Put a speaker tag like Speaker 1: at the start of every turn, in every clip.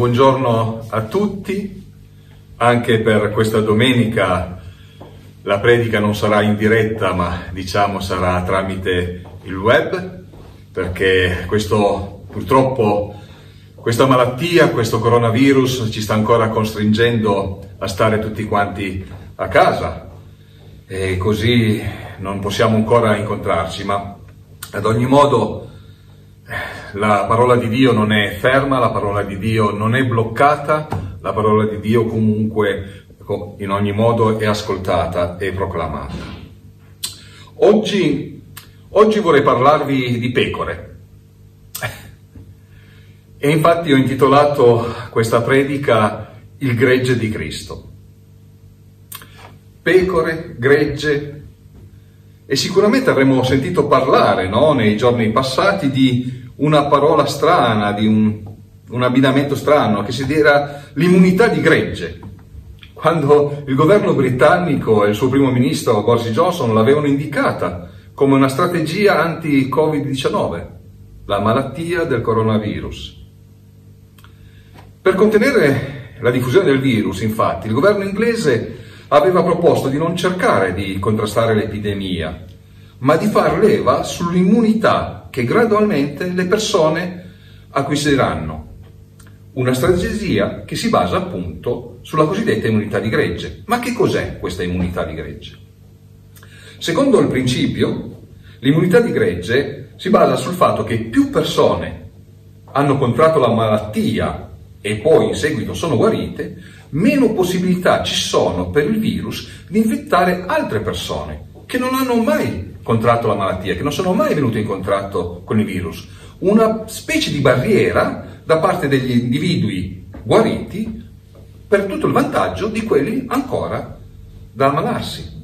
Speaker 1: buongiorno a tutti, anche per questa domenica la predica non sarà in diretta ma diciamo sarà tramite il web perché questo purtroppo questa malattia, questo coronavirus ci sta ancora costringendo a stare tutti quanti a casa. E così non possiamo ancora incontrarci, ma ad ogni modo la parola di Dio non è ferma, la parola di Dio non è bloccata, la parola di Dio comunque in ogni modo è ascoltata e proclamata. Oggi, oggi vorrei parlarvi di pecore. E infatti ho intitolato questa predica Il gregge di Cristo. Pecore, gregge, e sicuramente avremmo sentito parlare no, nei giorni passati di una parola strana, di un, un abbinamento strano, che si era l'immunità di gregge. Quando il governo britannico e il suo primo ministro Boris Johnson l'avevano indicata come una strategia anti-Covid-19, la malattia del coronavirus. Per contenere la diffusione del virus, infatti, il governo inglese aveva proposto di non cercare di contrastare l'epidemia, ma di far leva sull'immunità che gradualmente le persone acquisiranno. Una strategia che si basa appunto sulla cosiddetta immunità di gregge. Ma che cos'è questa immunità di gregge? Secondo il principio, l'immunità di gregge si basa sul fatto che più persone hanno contratto la malattia e poi in seguito sono guarite, meno possibilità ci sono per il virus di infettare altre persone che non hanno mai contratto la malattia, che non sono mai venuti in contatto con il virus. Una specie di barriera da parte degli individui guariti per tutto il vantaggio di quelli ancora da ammalarsi.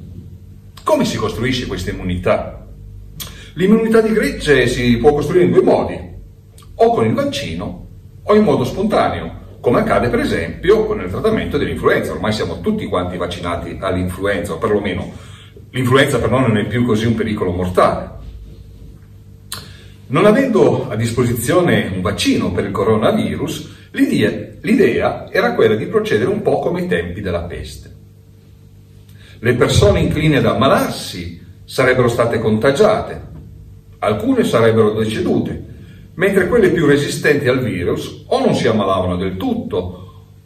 Speaker 1: Come si costruisce questa immunità? L'immunità di gregge si può costruire in due modi, o con il vaccino o in modo spontaneo, come accade per esempio con il trattamento dell'influenza. Ormai siamo tutti quanti vaccinati all'influenza, o perlomeno L'influenza per noi non è più così un pericolo mortale. Non avendo a disposizione un vaccino per il coronavirus, l'idea era quella di procedere un po' come i tempi della peste. Le persone incline ad ammalarsi sarebbero state contagiate, alcune sarebbero decedute, mentre quelle più resistenti al virus o non si ammalavano del tutto,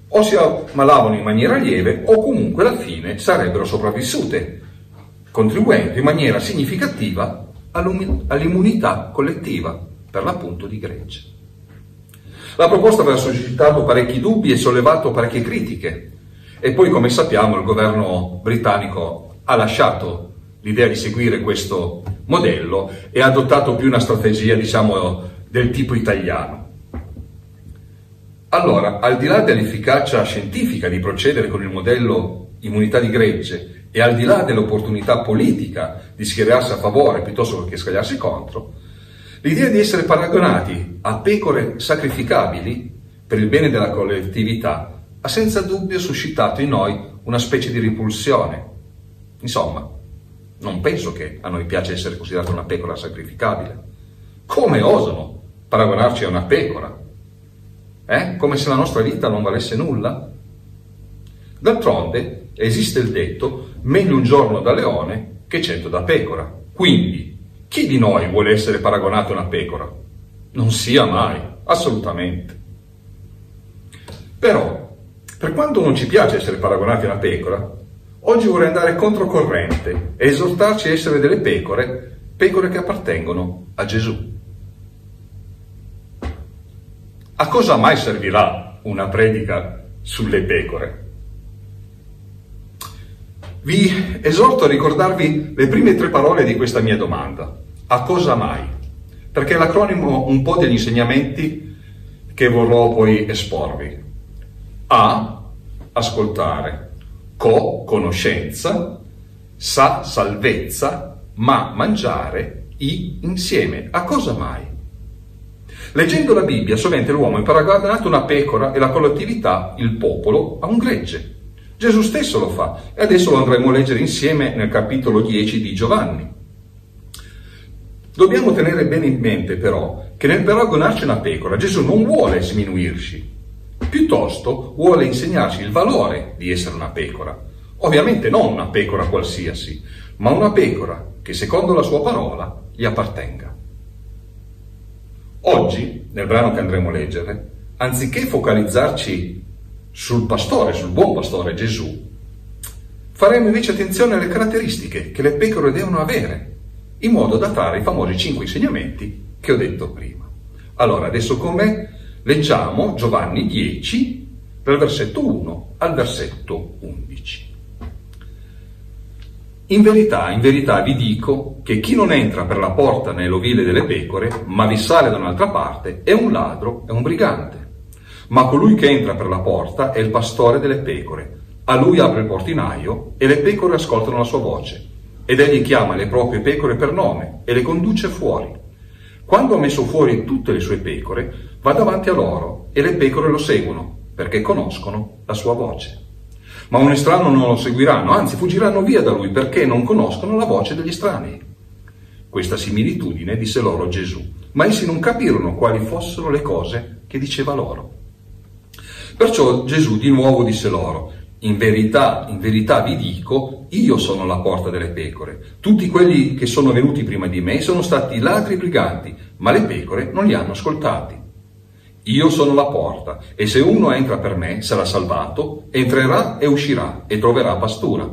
Speaker 1: o si ammalavano in maniera lieve, o comunque alla fine sarebbero sopravvissute, contribuendo in maniera significativa all'immunità collettiva, per l'appunto di gregge. La proposta aveva suscitato parecchi dubbi e sollevato parecchie critiche e poi, come sappiamo, il governo britannico ha lasciato l'idea di seguire questo modello e ha adottato più una strategia, diciamo, del tipo italiano. Allora, al di là dell'efficacia scientifica di procedere con il modello immunità di gregge e al di là dell'opportunità politica di schierarsi a favore piuttosto che scagliarsi contro, l'idea di essere paragonati a pecore sacrificabili per il bene della collettività ha senza dubbio suscitato in noi una specie di ripulsione. Insomma, non penso che a noi piace essere considerata una pecora sacrificabile. Come osano paragonarci a una pecora? Eh? Come se la nostra vita non valesse nulla? D'altronde esiste il detto meglio un giorno da leone che cento da pecora. Quindi, chi di noi vuole essere paragonato a una pecora? Non sia mai, assolutamente. Però, per quanto non ci piace essere paragonati a una pecora, oggi vorrei andare controcorrente e esortarci a essere delle pecore, pecore che appartengono a Gesù. A cosa mai servirà una predica sulle pecore? Vi esorto a ricordarvi le prime tre parole di questa mia domanda. A cosa mai? Perché è l'acronimo un po' degli insegnamenti che vorrò poi esporvi. A, ascoltare. Co, conoscenza. Sa, salvezza. Ma, mangiare. I, insieme. A cosa mai? Leggendo la Bibbia, sovente l'uomo è paragonato una pecora e la collettività, il popolo, a un gregge. Gesù stesso lo fa e adesso lo andremo a leggere insieme nel capitolo 10 di Giovanni. Dobbiamo tenere bene in mente però che nel paragonarci una pecora Gesù non vuole sminuirci, piuttosto vuole insegnarci il valore di essere una pecora. Ovviamente non una pecora qualsiasi, ma una pecora che secondo la sua parola gli appartenga. Oggi, nel brano che andremo a leggere, anziché focalizzarci sul pastore, sul buon pastore Gesù, faremo invece attenzione alle caratteristiche che le pecore devono avere, in modo da trarre i famosi cinque insegnamenti che ho detto prima. Allora, adesso con me leggiamo Giovanni 10, dal versetto 1 al versetto 11. In verità, in verità vi dico che chi non entra per la porta nell'ovile delle pecore, ma vi sale da un'altra parte, è un ladro, è un brigante. Ma colui che entra per la porta è il pastore delle pecore. A lui apre il portinaio e le pecore ascoltano la sua voce. Ed egli chiama le proprie pecore per nome e le conduce fuori. Quando ha messo fuori tutte le sue pecore, va davanti a loro e le pecore lo seguono, perché conoscono la sua voce. Ma un estraneo non lo seguiranno, anzi fuggiranno via da lui perché non conoscono la voce degli estranei. Questa similitudine disse loro Gesù, ma essi non capirono quali fossero le cose che diceva loro. Perciò Gesù di nuovo disse loro, in verità, in verità vi dico, io sono la porta delle pecore. Tutti quelli che sono venuti prima di me sono stati ladri e briganti, ma le pecore non li hanno ascoltati. Io sono la porta, e se uno entra per me sarà salvato, entrerà e uscirà e troverà pastura.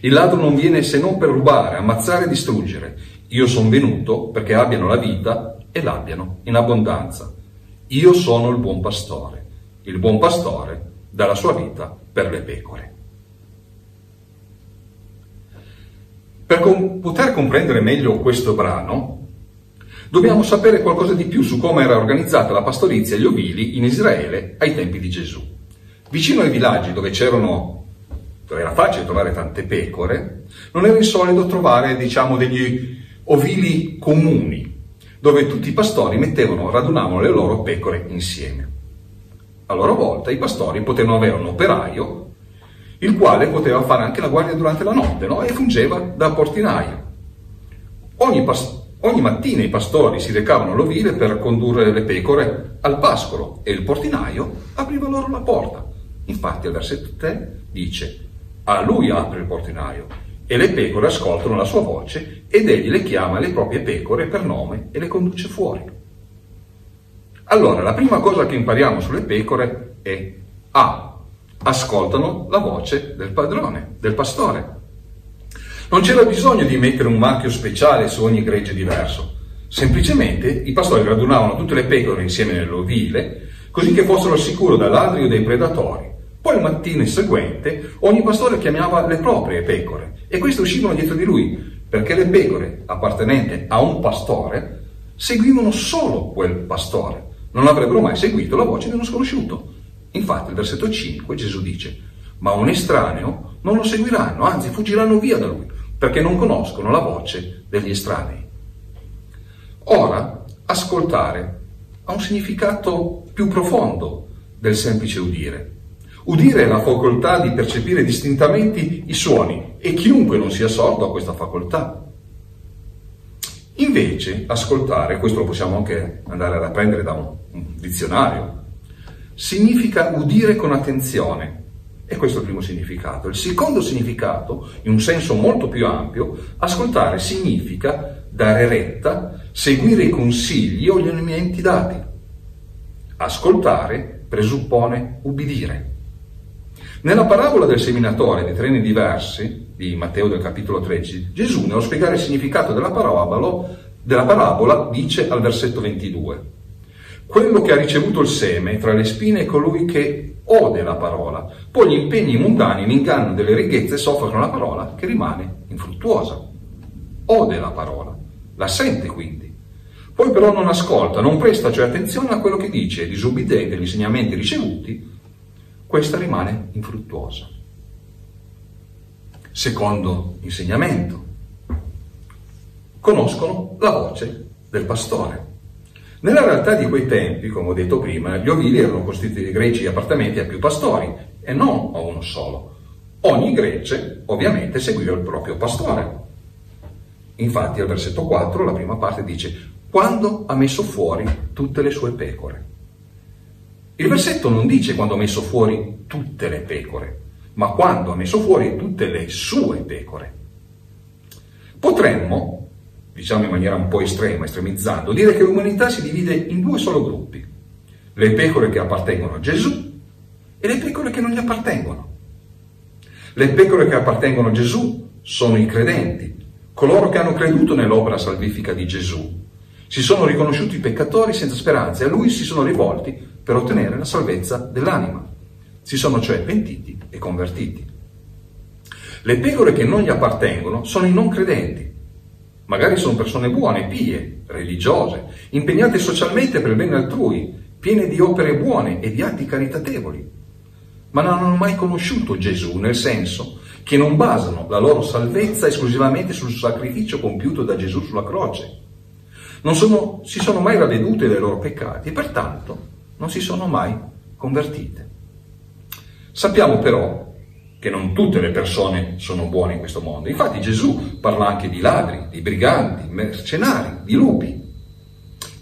Speaker 1: Il ladro non viene se non per rubare, ammazzare e distruggere. Io sono venuto perché abbiano la vita e l'abbiano in abbondanza. Io sono il buon pastore. Il buon pastore dà la sua vita per le pecore. Per com- poter comprendere meglio questo brano, dobbiamo sapere qualcosa di più su come era organizzata la pastorizia e gli ovili in Israele ai tempi di Gesù. Vicino ai villaggi dove c'erano dove era facile trovare tante pecore, non era insolito trovare, diciamo, degli ovili comuni, dove tutti i pastori mettevano, radunavano le loro pecore insieme. A loro volta i pastori potevano avere un operaio, il quale poteva fare anche la guardia durante la notte, no? e fungeva da portinaio. Ogni, pas- ogni mattina i pastori si recavano all'ovile per condurre le pecore al pascolo e il portinaio apriva loro la porta. Infatti al versetto 3 dice, a lui apre il portinaio e le pecore ascoltano la sua voce ed egli le chiama le proprie pecore per nome e le conduce fuori. Allora, la prima cosa che impariamo sulle pecore è A. Ascoltano la voce del padrone, del pastore. Non c'era bisogno di mettere un marchio speciale su ogni gregge diverso. Semplicemente i pastori radunavano tutte le pecore insieme nell'ovile, così che fossero sicuri da ladri o dai predatori. Poi il mattino seguente ogni pastore chiamava le proprie pecore e queste uscivano dietro di lui, perché le pecore appartenenti a un pastore seguivano solo quel pastore non avrebbero mai seguito la voce di uno sconosciuto. Infatti, il versetto 5 Gesù dice, ma un estraneo non lo seguiranno, anzi fuggiranno via da lui, perché non conoscono la voce degli estranei. Ora, ascoltare ha un significato più profondo del semplice udire. Udire è la facoltà di percepire distintamente i suoni e chiunque non sia sordo ha questa facoltà. Invece, ascoltare, questo lo possiamo anche andare ad apprendere da un, un dizionario, significa udire con attenzione. E questo è il primo significato. Il secondo significato, in un senso molto più ampio, ascoltare significa dare retta, seguire i consigli o gli elementi dati. Ascoltare presuppone ubbidire. Nella parabola del seminatore di treni diversi, di Matteo del capitolo 13, Gesù, nello spiegare il significato della parabola, della parabola dice al versetto 22, quello che ha ricevuto il seme tra le spine è colui che ode la parola, poi gli impegni mundani, l'inganno delle righezze soffrono la parola che rimane infruttuosa. Ode la parola, la sente quindi. Poi però non ascolta, non presta cioè attenzione a quello che dice, disubbidente agli insegnamenti ricevuti, questa rimane infruttuosa. Secondo insegnamento, conoscono la voce del pastore. Nella realtà di quei tempi, come ho detto prima, gli ovili erano costituiti di greci appartamenti a più pastori e non a uno solo. Ogni gregge ovviamente seguiva il proprio pastore. Infatti al versetto 4 la prima parte dice quando ha messo fuori tutte le sue pecore. Il versetto non dice quando ha messo fuori tutte le pecore, ma quando ha messo fuori tutte le sue pecore. Potremmo, diciamo in maniera un po' estrema, estremizzando, dire che l'umanità si divide in due solo gruppi, le pecore che appartengono a Gesù e le pecore che non gli appartengono. Le pecore che appartengono a Gesù sono i credenti, coloro che hanno creduto nell'opera salvifica di Gesù, si sono riconosciuti peccatori senza speranza e a lui si sono rivolti per ottenere la salvezza dell'anima. Si sono cioè pentiti e convertiti. Le pecore che non gli appartengono sono i non credenti. Magari sono persone buone, pie, religiose, impegnate socialmente per il bene altrui, piene di opere buone e di atti caritatevoli, ma non hanno mai conosciuto Gesù, nel senso che non basano la loro salvezza esclusivamente sul sacrificio compiuto da Gesù sulla croce. Non sono, si sono mai ravvedute dai loro peccati e pertanto non si sono mai convertite. Sappiamo però che non tutte le persone sono buone in questo mondo. Infatti Gesù parla anche di ladri, di briganti, mercenari, di lupi.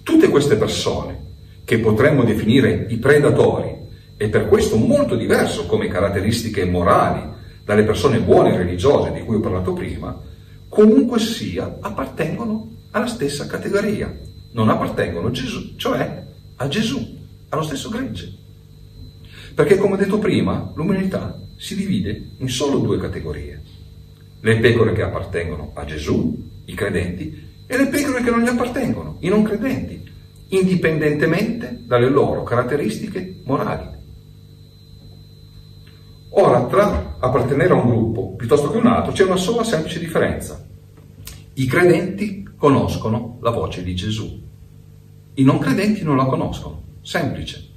Speaker 1: Tutte queste persone, che potremmo definire i predatori, e per questo molto diverso come caratteristiche morali dalle persone buone e religiose di cui ho parlato prima, comunque sia appartengono alla stessa categoria, non appartengono a Gesù, cioè a Gesù, allo stesso gregge. Perché come detto prima, l'umanità si divide in solo due categorie. Le pecore che appartengono a Gesù, i credenti, e le pecore che non gli appartengono, i non credenti, indipendentemente dalle loro caratteristiche morali. Ora, tra appartenere a un gruppo piuttosto che un altro c'è una sola semplice differenza. I credenti conoscono la voce di Gesù, i non credenti non la conoscono. Semplice.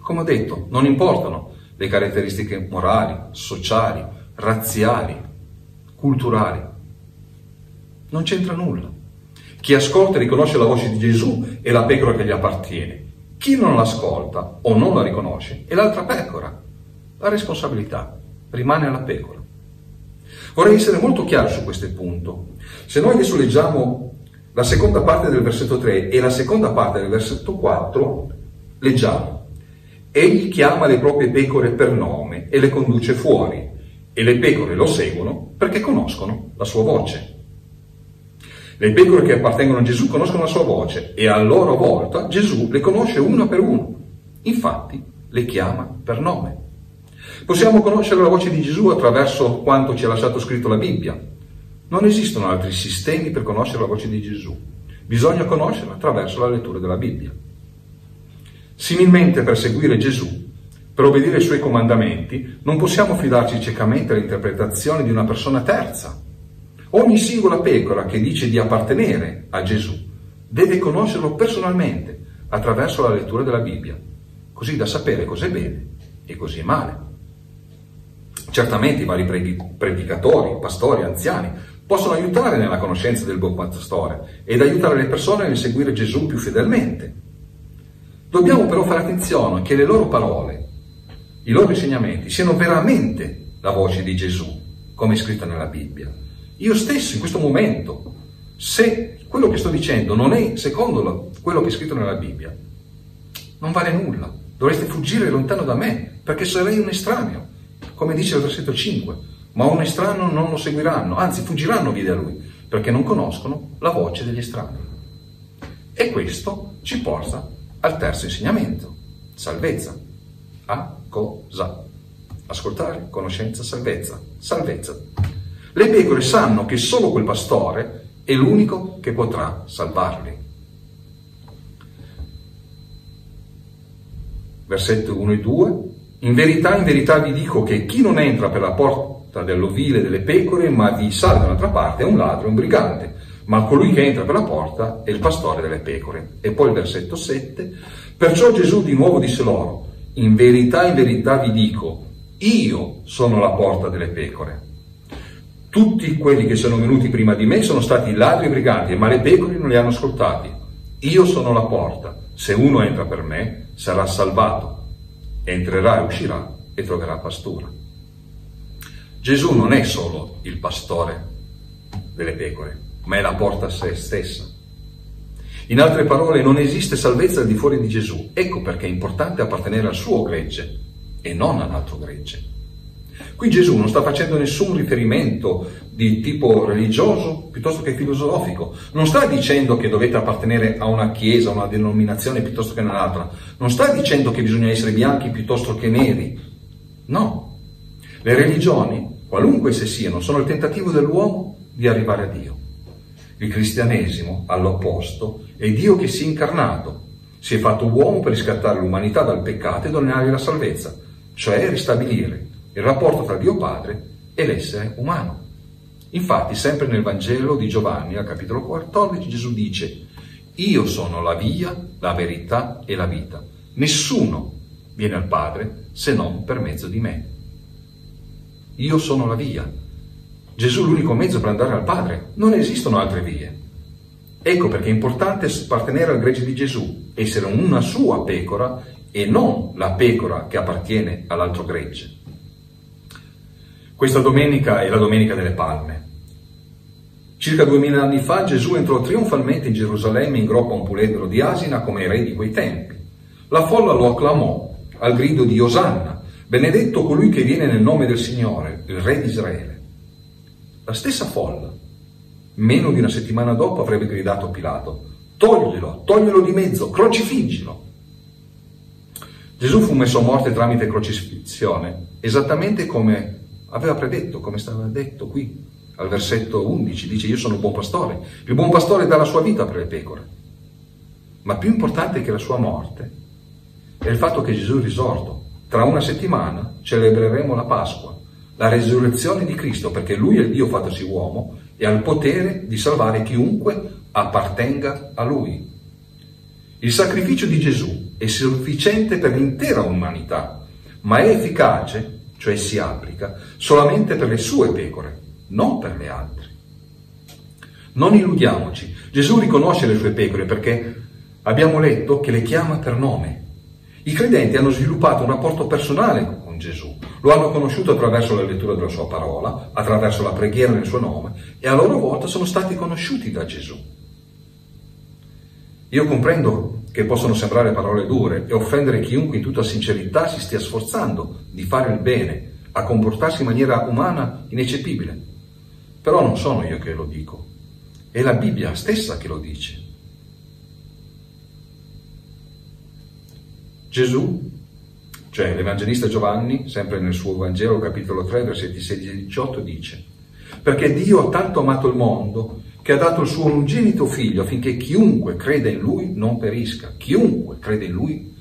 Speaker 1: Come ho detto, non importano le caratteristiche morali, sociali, razziali, culturali. Non c'entra nulla. Chi ascolta e riconosce la voce di Gesù è la pecora che gli appartiene. Chi non l'ascolta o non la riconosce è l'altra pecora. La responsabilità rimane alla pecora. Vorrei essere molto chiaro su questo punto. Se noi adesso leggiamo la seconda parte del versetto 3 e la seconda parte del versetto 4, leggiamo. Egli chiama le proprie pecore per nome e le conduce fuori, e le pecore lo seguono perché conoscono la sua voce. Le pecore che appartengono a Gesù conoscono la sua voce e a loro volta Gesù le conosce una per uno. Infatti le chiama per nome. Possiamo conoscere la voce di Gesù attraverso quanto ci ha lasciato scritto la Bibbia. Non esistono altri sistemi per conoscere la voce di Gesù. Bisogna conoscerla attraverso la lettura della Bibbia. Similmente per seguire Gesù, per obbedire ai suoi comandamenti, non possiamo fidarci ciecamente all'interpretazione di una persona terza. Ogni singola pecora che dice di appartenere a Gesù deve conoscerlo personalmente attraverso la lettura della Bibbia, così da sapere cos'è bene e cos'è male. Certamente i vari predicatori, pastori, anziani possono aiutare nella conoscenza del buon pastore ed aiutare le persone nel seguire Gesù più fedelmente. Dobbiamo però fare attenzione che le loro parole, i loro insegnamenti siano veramente la voce di Gesù, come è scritto nella Bibbia. Io stesso in questo momento, se quello che sto dicendo non è secondo quello che è scritto nella Bibbia, non vale nulla. Dovreste fuggire lontano da me, perché sarei un estraneo, come dice il versetto 5. Ma un estraneo non lo seguiranno, anzi fuggiranno via da lui, perché non conoscono la voce degli estranei. E questo ci porta al terzo insegnamento, salvezza. A cosa? Ascoltare, conoscenza, salvezza. Salvezza. Le pecore sanno che solo quel pastore è l'unico che potrà salvarli. Versetto 1 e 2. In verità, in verità vi dico che chi non entra per la porta dell'ovile delle pecore, ma vi sale dall'altra parte, è un ladro, un brigante ma colui che entra per la porta è il pastore delle pecore. E poi il versetto 7, perciò Gesù di nuovo disse loro, in verità, in verità vi dico, io sono la porta delle pecore. Tutti quelli che sono venuti prima di me sono stati ladri e briganti, ma le pecore non li hanno ascoltati. Io sono la porta. Se uno entra per me, sarà salvato. Entrerà e uscirà e troverà pastura. Gesù non è solo il pastore delle pecore, ma è la porta a se stessa. In altre parole, non esiste salvezza al di fuori di Gesù. Ecco perché è importante appartenere al suo gregge e non all'altro gregge. Qui Gesù non sta facendo nessun riferimento di tipo religioso piuttosto che filosofico. Non sta dicendo che dovete appartenere a una chiesa, a una denominazione piuttosto che a un'altra. Non sta dicendo che bisogna essere bianchi piuttosto che neri. No. Le religioni, qualunque esse siano, sono il tentativo dell'uomo di arrivare a Dio. Il cristianesimo, all'opposto, è Dio che si è incarnato, si è fatto uomo per riscattare l'umanità dal peccato e donare la salvezza, cioè ristabilire il rapporto tra Dio Padre e l'essere umano. Infatti, sempre nel Vangelo di Giovanni, al capitolo 14, Gesù dice, io sono la via, la verità e la vita. Nessuno viene al Padre se non per mezzo di me. Io sono la via. Gesù è l'unico mezzo per andare al Padre. Non esistono altre vie. Ecco perché è importante appartenere al gregge di Gesù, essere una sua pecora e non la pecora che appartiene all'altro gregge. Questa domenica è la Domenica delle Palme. Circa duemila anni fa Gesù entrò trionfalmente in Gerusalemme in groppa a un puledro di asina come re di quei tempi. La folla lo acclamò al grido di Osanna, benedetto colui che viene nel nome del Signore, il re di Israele. La stessa folla, meno di una settimana dopo, avrebbe gridato a Pilato, toglielo, toglielo di mezzo, crocifiggilo. Gesù fu messo a morte tramite crocifissione, esattamente come aveva predetto, come stava detto qui al versetto 11, dice io sono buon pastore, il buon pastore dà la sua vita per le pecore. Ma più importante che la sua morte è il fatto che Gesù risorto. Tra una settimana celebreremo la Pasqua, la resurrezione di Cristo, perché Lui è il Dio fattosi uomo e ha il potere di salvare chiunque appartenga a Lui. Il sacrificio di Gesù è sufficiente per l'intera umanità, ma è efficace cioè si applica solamente per le sue pecore, non per le altre. Non illudiamoci, Gesù riconosce le sue pecore perché abbiamo letto che le chiama per nome. I credenti hanno sviluppato un rapporto personale Gesù, lo hanno conosciuto attraverso la lettura della sua parola, attraverso la preghiera nel suo nome e a loro volta sono stati conosciuti da Gesù. Io comprendo che possono sembrare parole dure e offendere chiunque in tutta sincerità si stia sforzando di fare il bene, a comportarsi in maniera umana ineccepibile. Però non sono io che lo dico, è la Bibbia stessa che lo dice. Gesù, cioè l'Evangelista Giovanni, sempre nel suo Vangelo capitolo 3 versetti 16 e 18 dice, perché Dio ha tanto amato il mondo che ha dato il suo unigenito figlio affinché chiunque crede in lui non perisca, chiunque crede in lui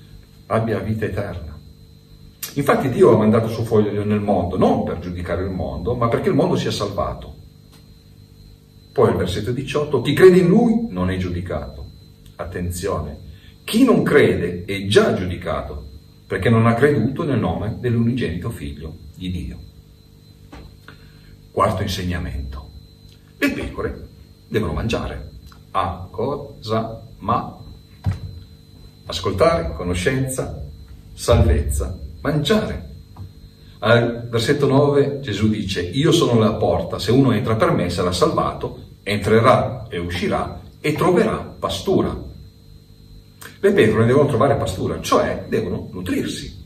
Speaker 1: abbia vita eterna. Infatti Dio ha mandato suo figlio nel mondo non per giudicare il mondo, ma perché il mondo sia salvato. Poi il versetto 18, chi crede in lui non è giudicato. Attenzione, chi non crede è già giudicato perché non ha creduto nel nome dell'unigenito figlio di Dio. Quarto insegnamento. Le pecore devono mangiare. A cosa? Ma ascoltare, conoscenza, salvezza, mangiare. Al versetto 9 Gesù dice, io sono la porta, se uno entra per me sarà salvato, entrerà e uscirà e troverà pastura. Le pecore devono trovare pastura, cioè devono nutrirsi.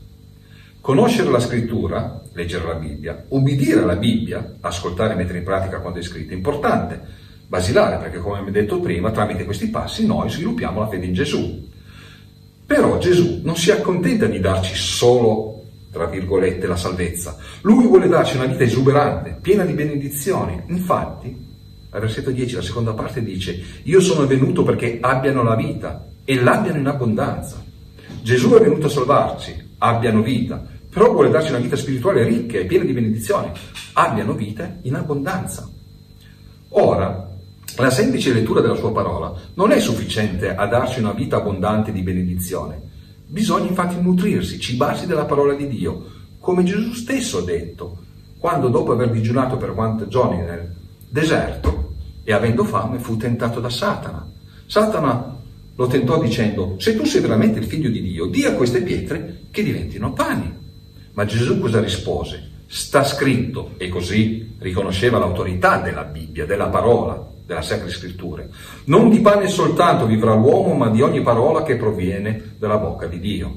Speaker 1: Conoscere la scrittura, leggere la Bibbia, ubbidire alla Bibbia, ascoltare e mettere in pratica quando è scritto, è importante basilare, perché come detto prima, tramite questi passi noi sviluppiamo la fede in Gesù. Però Gesù non si accontenta di darci solo, tra virgolette, la salvezza. Lui vuole darci una vita esuberante, piena di benedizioni. Infatti, al versetto 10, la seconda parte dice, io sono venuto perché abbiano la vita e l'abbiano in abbondanza. Gesù è venuto a salvarci, abbiano vita, però vuole darci una vita spirituale ricca e piena di benedizioni, abbiano vita in abbondanza. Ora, la semplice lettura della sua parola non è sufficiente a darci una vita abbondante di benedizione. Bisogna infatti nutrirsi, cibarsi della parola di Dio, come Gesù stesso ha detto, quando dopo aver digiunato per 40 giorni nel deserto e avendo fame fu tentato da Satana. Satana lo tentò dicendo, se tu sei veramente il figlio di Dio, di a queste pietre che diventino pani. Ma Gesù cosa rispose? Sta scritto, e così riconosceva l'autorità della Bibbia, della parola della Sacra Scrittura. Non di pane soltanto vivrà l'uomo, ma di ogni parola che proviene dalla bocca di Dio.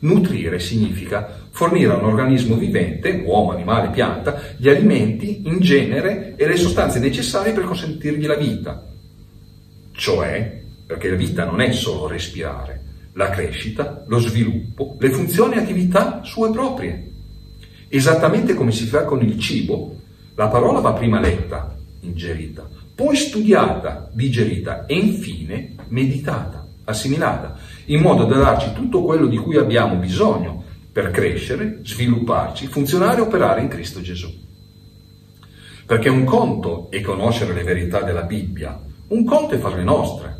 Speaker 1: Nutrire significa fornire a un organismo vivente, uomo, animale, pianta, gli alimenti in genere e le sostanze necessarie per consentirgli la vita. Cioè, perché la vita non è solo respirare, la crescita, lo sviluppo, le funzioni e attività sue proprie. Esattamente come si fa con il cibo, la parola va prima letta, ingerita, poi studiata, digerita e infine meditata, assimilata, in modo da darci tutto quello di cui abbiamo bisogno per crescere, svilupparci, funzionare e operare in Cristo Gesù. Perché un conto è conoscere le verità della Bibbia, un conto è farle nostre.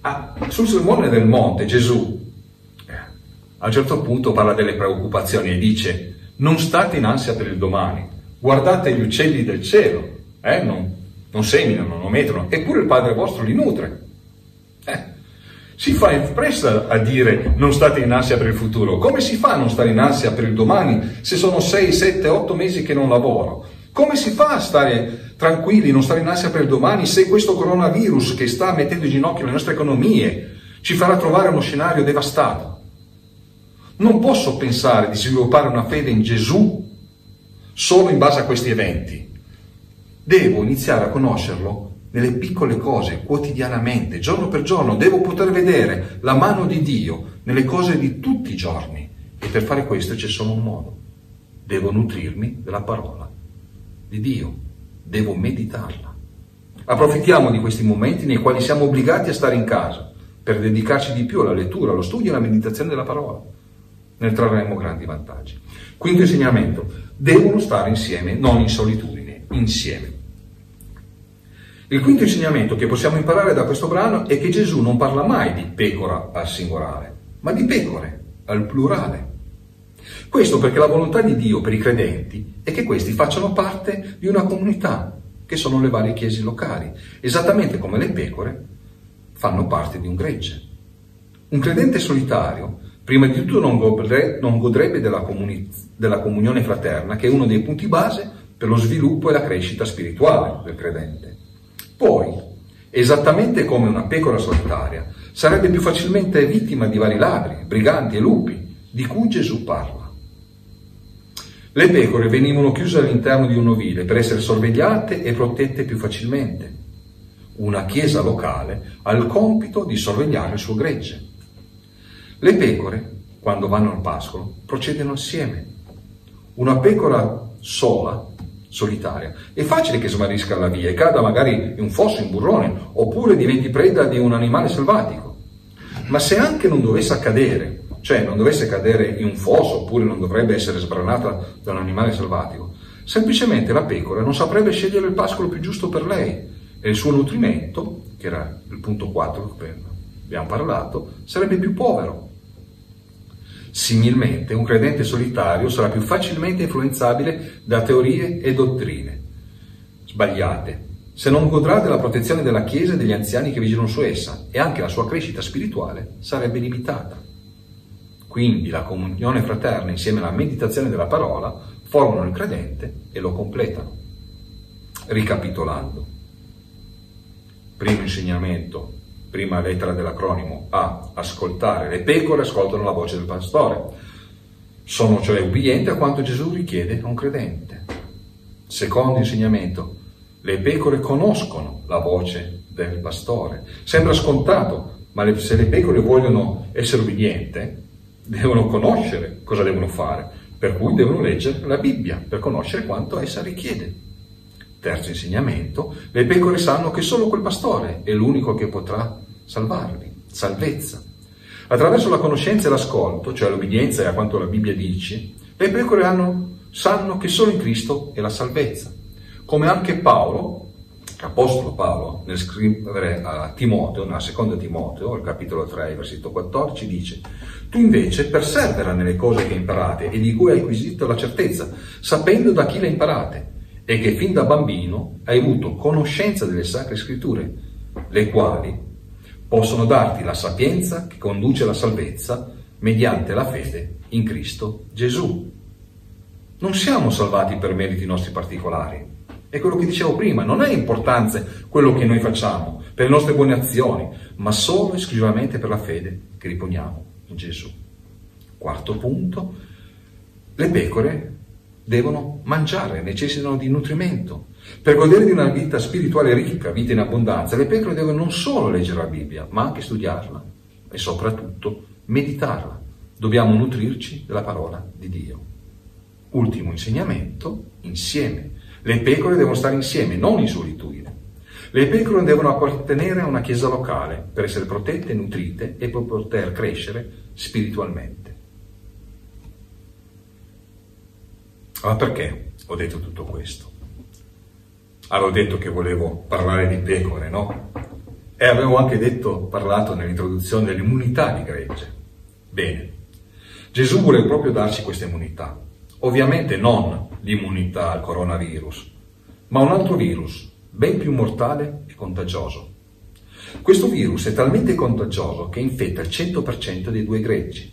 Speaker 1: Ah, sul sermone del monte Gesù eh, a un certo punto parla delle preoccupazioni e dice non state in ansia per il domani, guardate gli uccelli del cielo, eh, non, non, seminano, non mettono, eppure il Padre vostro li nutre. Eh, si fa in fretta a dire non state in ansia per il futuro. Come si fa a non stare in ansia per il domani se sono 6, 7, 8 mesi che non lavoro? Come si fa a stare tranquilli, non stare in ansia per domani se questo coronavirus che sta mettendo in ginocchio le nostre economie ci farà trovare uno scenario devastato? Non posso pensare di sviluppare una fede in Gesù solo in base a questi eventi. Devo iniziare a conoscerlo nelle piccole cose, quotidianamente, giorno per giorno. Devo poter vedere la mano di Dio nelle cose di tutti i giorni. E per fare questo c'è solo un modo. Devo nutrirmi della parola di Dio, devo meditarla. Approfittiamo di questi momenti nei quali siamo obbligati a stare in casa per dedicarci di più alla lettura, allo studio e alla meditazione della parola. Ne trarremo grandi vantaggi. Quinto insegnamento, devono stare insieme, non in solitudine, insieme. Il quinto insegnamento che possiamo imparare da questo brano è che Gesù non parla mai di pecora al singolare, ma di pecore al plurale. Questo perché la volontà di Dio per i credenti è che questi facciano parte di una comunità, che sono le varie chiese locali, esattamente come le pecore fanno parte di un gregge. Un credente solitario, prima di tutto, non, godre, non godrebbe della, comuni, della comunione fraterna, che è uno dei punti base per lo sviluppo e la crescita spirituale del credente. Poi, esattamente come una pecora solitaria, sarebbe più facilmente vittima di vari ladri, briganti e lupi, di cui Gesù parla. Le pecore venivano chiuse all'interno di un ovile per essere sorvegliate e protette più facilmente. Una chiesa locale ha il compito di sorvegliare il suo gregge. Le pecore, quando vanno al pascolo, procedono assieme. Una pecora sola, solitaria, è facile che smarisca alla via e cada magari in un fosso, in burrone, oppure diventi preda di un animale selvatico. Ma se anche non dovesse accadere cioè non dovesse cadere in un fosso oppure non dovrebbe essere sbranata da un animale selvatico, semplicemente la pecora non saprebbe scegliere il pascolo più giusto per lei e il suo nutrimento, che era il punto 4 che abbiamo parlato, sarebbe più povero. Similmente, un credente solitario sarà più facilmente influenzabile da teorie e dottrine sbagliate, se non godrà della protezione della Chiesa e degli anziani che vigilano su essa, e anche la sua crescita spirituale sarebbe limitata. Quindi la comunione fraterna insieme alla meditazione della parola formano il credente e lo completano. Ricapitolando, primo insegnamento, prima lettera dell'acronimo A, ascoltare. Le pecore ascoltano la voce del pastore. Sono cioè ubbidienti a quanto Gesù richiede a un credente. Secondo insegnamento, le pecore conoscono la voce del pastore. Sembra scontato, ma se le pecore vogliono essere ubbidienti, devono conoscere cosa devono fare, per cui devono leggere la Bibbia per conoscere quanto essa richiede. Terzo insegnamento, le pecore sanno che solo quel pastore è l'unico che potrà salvarli, salvezza. Attraverso la conoscenza e l'ascolto, cioè l'obbedienza e a quanto la Bibbia dice, le pecore hanno, sanno che solo in Cristo è la salvezza. Come anche Paolo, Apostolo Paolo, nel scrivere a Timoteo, nella seconda Timoteo, al capitolo 3, versetto 14, dice tu invece persevera nelle cose che imparate e di cui hai acquisito la certezza, sapendo da chi le imparate, e che fin da bambino hai avuto conoscenza delle sacre scritture, le quali possono darti la sapienza che conduce alla salvezza mediante la fede in Cristo Gesù. Non siamo salvati per meriti nostri particolari. È quello che dicevo prima, non è importante quello che noi facciamo, per le nostre buone azioni, ma solo e esclusivamente per la fede che riponiamo in Gesù. Quarto punto, le pecore devono mangiare, necessitano di nutrimento. Per godere di una vita spirituale ricca, vita in abbondanza, le pecore devono non solo leggere la Bibbia, ma anche studiarla e soprattutto meditarla. Dobbiamo nutrirci della parola di Dio. Ultimo insegnamento, insieme. Le pecore devono stare insieme, non in solitudine. Le pecore devono appartenere a una chiesa locale per essere protette, nutrite e per poter crescere spiritualmente. Ma perché ho detto tutto questo? Avevo detto che volevo parlare di pecore, no? E avevo anche detto, parlato nell'introduzione dell'immunità di gregge. Bene, Gesù vuole proprio darci questa immunità. Ovviamente non l'immunità al coronavirus, ma un altro virus, ben più mortale e contagioso. Questo virus è talmente contagioso che infetta il 100% dei due greggi,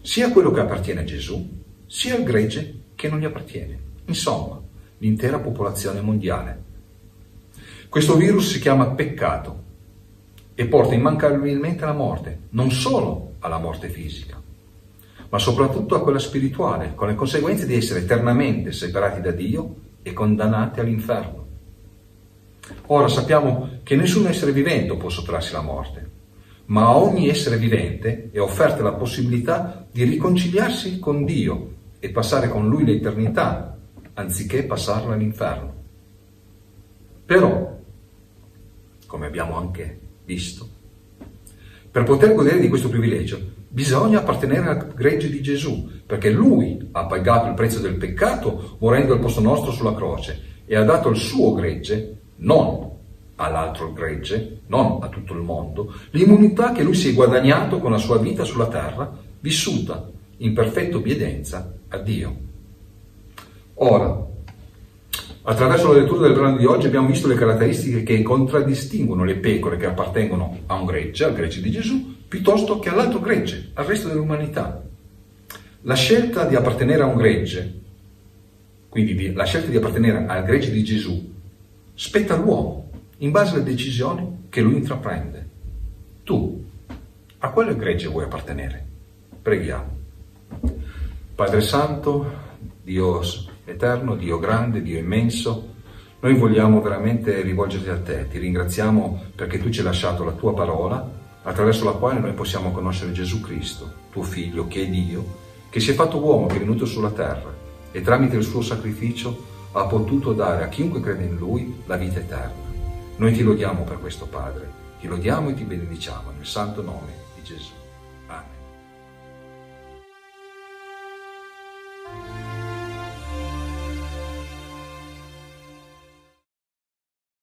Speaker 1: sia quello che appartiene a Gesù, sia il gregge che non gli appartiene. Insomma, l'intera popolazione mondiale. Questo virus si chiama peccato e porta immancabilmente alla morte, non solo alla morte fisica, ma soprattutto a quella spirituale, con le conseguenze di essere eternamente separati da Dio e condannati all'inferno. Ora sappiamo che nessun essere vivente può sottrarsi alla morte, ma a ogni essere vivente è offerta la possibilità di riconciliarsi con Dio e passare con lui l'eternità, anziché passarla all'inferno. Però, come abbiamo anche visto, per poter godere di questo privilegio bisogna appartenere al gregge di Gesù, perché lui ha pagato il prezzo del peccato morendo al posto nostro sulla croce e ha dato il suo gregge, non all'altro gregge, non a tutto il mondo, l'immunità che lui si è guadagnato con la sua vita sulla terra, vissuta in perfetta obbedienza a Dio. Ora, attraverso la lettura del brano di oggi abbiamo visto le caratteristiche che contraddistinguono le pecore che appartengono a un gregge, al gregge di Gesù, piuttosto che all'altro gregge, al resto dell'umanità. La scelta di appartenere a un gregge, quindi la scelta di appartenere al gregge di Gesù, spetta all'uomo in base alle decisioni che lui intraprende. Tu, a quale gregge vuoi appartenere? Preghiamo. Padre Santo, Dio eterno, Dio grande, Dio immenso, noi vogliamo veramente rivolgerti a te, ti ringraziamo perché tu ci hai lasciato la tua parola attraverso la quale noi possiamo conoscere Gesù Cristo, tuo figlio che è Dio, che si è fatto uomo, che è venuto sulla terra e tramite il suo sacrificio ha potuto dare a chiunque crede in lui la vita eterna. Noi ti lodiamo per questo Padre, ti lodiamo e ti benediciamo nel santo nome di Gesù.